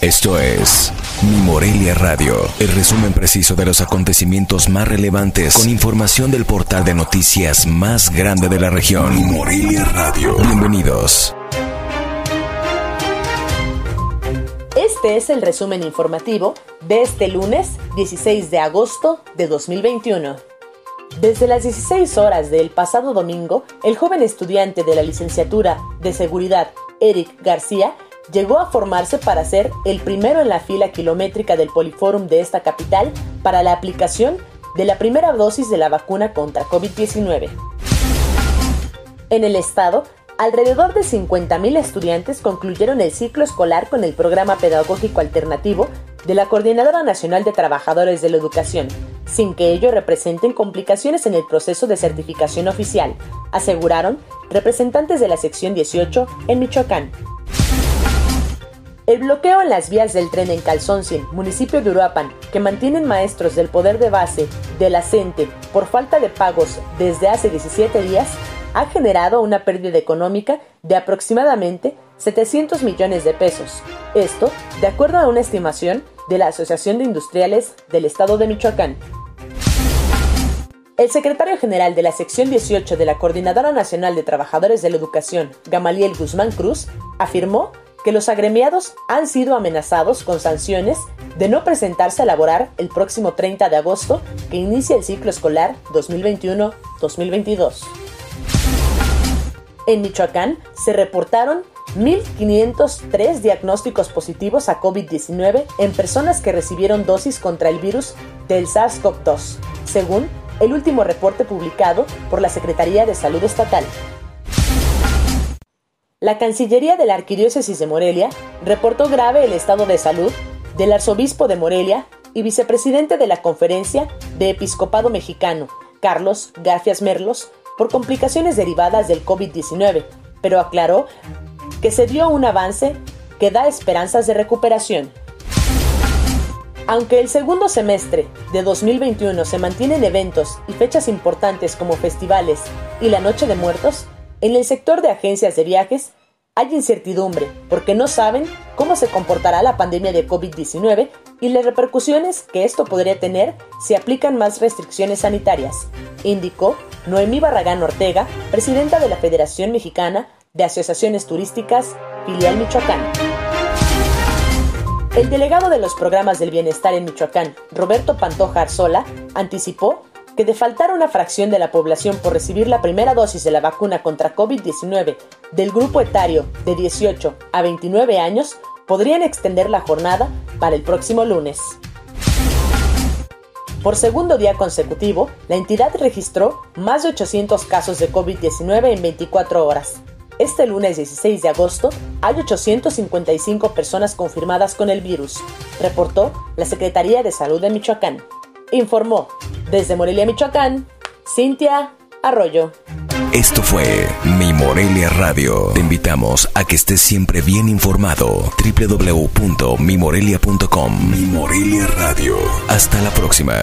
Esto es Mi Morelia Radio, el resumen preciso de los acontecimientos más relevantes con información del portal de noticias más grande de la región. Mi Morelia Radio. Bienvenidos. Este es el resumen informativo de este lunes 16 de agosto de 2021. Desde las 16 horas del pasado domingo, el joven estudiante de la licenciatura de Seguridad, Eric García, llegó a formarse para ser el primero en la fila kilométrica del Poliforum de esta capital para la aplicación de la primera dosis de la vacuna contra COVID-19. En el estado, alrededor de 50.000 estudiantes concluyeron el ciclo escolar con el programa pedagógico alternativo de la Coordinadora Nacional de Trabajadores de la Educación, sin que ello representen complicaciones en el proceso de certificación oficial, aseguraron representantes de la sección 18 en Michoacán. El bloqueo en las vías del tren en Calzoncin, municipio de Uruapan, que mantienen maestros del poder de base de la por falta de pagos desde hace 17 días, ha generado una pérdida económica de aproximadamente 700 millones de pesos. Esto, de acuerdo a una estimación de la Asociación de Industriales del Estado de Michoacán. El secretario general de la sección 18 de la Coordinadora Nacional de Trabajadores de la Educación, Gamaliel Guzmán Cruz, afirmó que los agremiados han sido amenazados con sanciones de no presentarse a laborar el próximo 30 de agosto que inicia el ciclo escolar 2021-2022. En Michoacán se reportaron 1.503 diagnósticos positivos a COVID-19 en personas que recibieron dosis contra el virus del SARS-CoV-2, según el último reporte publicado por la Secretaría de Salud Estatal. La Cancillería de la Arquidiócesis de Morelia reportó grave el estado de salud del arzobispo de Morelia y vicepresidente de la Conferencia de Episcopado Mexicano, Carlos Garfias Merlos, por complicaciones derivadas del COVID-19, pero aclaró que se dio un avance que da esperanzas de recuperación. Aunque el segundo semestre de 2021 se mantienen eventos y fechas importantes como festivales y la Noche de Muertos, en el sector de agencias de viajes hay incertidumbre porque no saben cómo se comportará la pandemia de COVID-19 y las repercusiones que esto podría tener si aplican más restricciones sanitarias, indicó Noemí Barragán Ortega, presidenta de la Federación Mexicana de Asociaciones Turísticas, filial Michoacán. El delegado de los programas del bienestar en Michoacán, Roberto Pantoja Arzola, anticipó que de faltar una fracción de la población por recibir la primera dosis de la vacuna contra COVID-19 del grupo etario de 18 a 29 años, podrían extender la jornada para el próximo lunes. Por segundo día consecutivo, la entidad registró más de 800 casos de COVID-19 en 24 horas. Este lunes 16 de agosto hay 855 personas confirmadas con el virus, reportó la Secretaría de Salud de Michoacán. Informó desde Morelia, Michoacán, Cintia Arroyo. Esto fue Mi Morelia Radio. Te invitamos a que estés siempre bien informado. www.mimorelia.com Mi Morelia Radio. Hasta la próxima.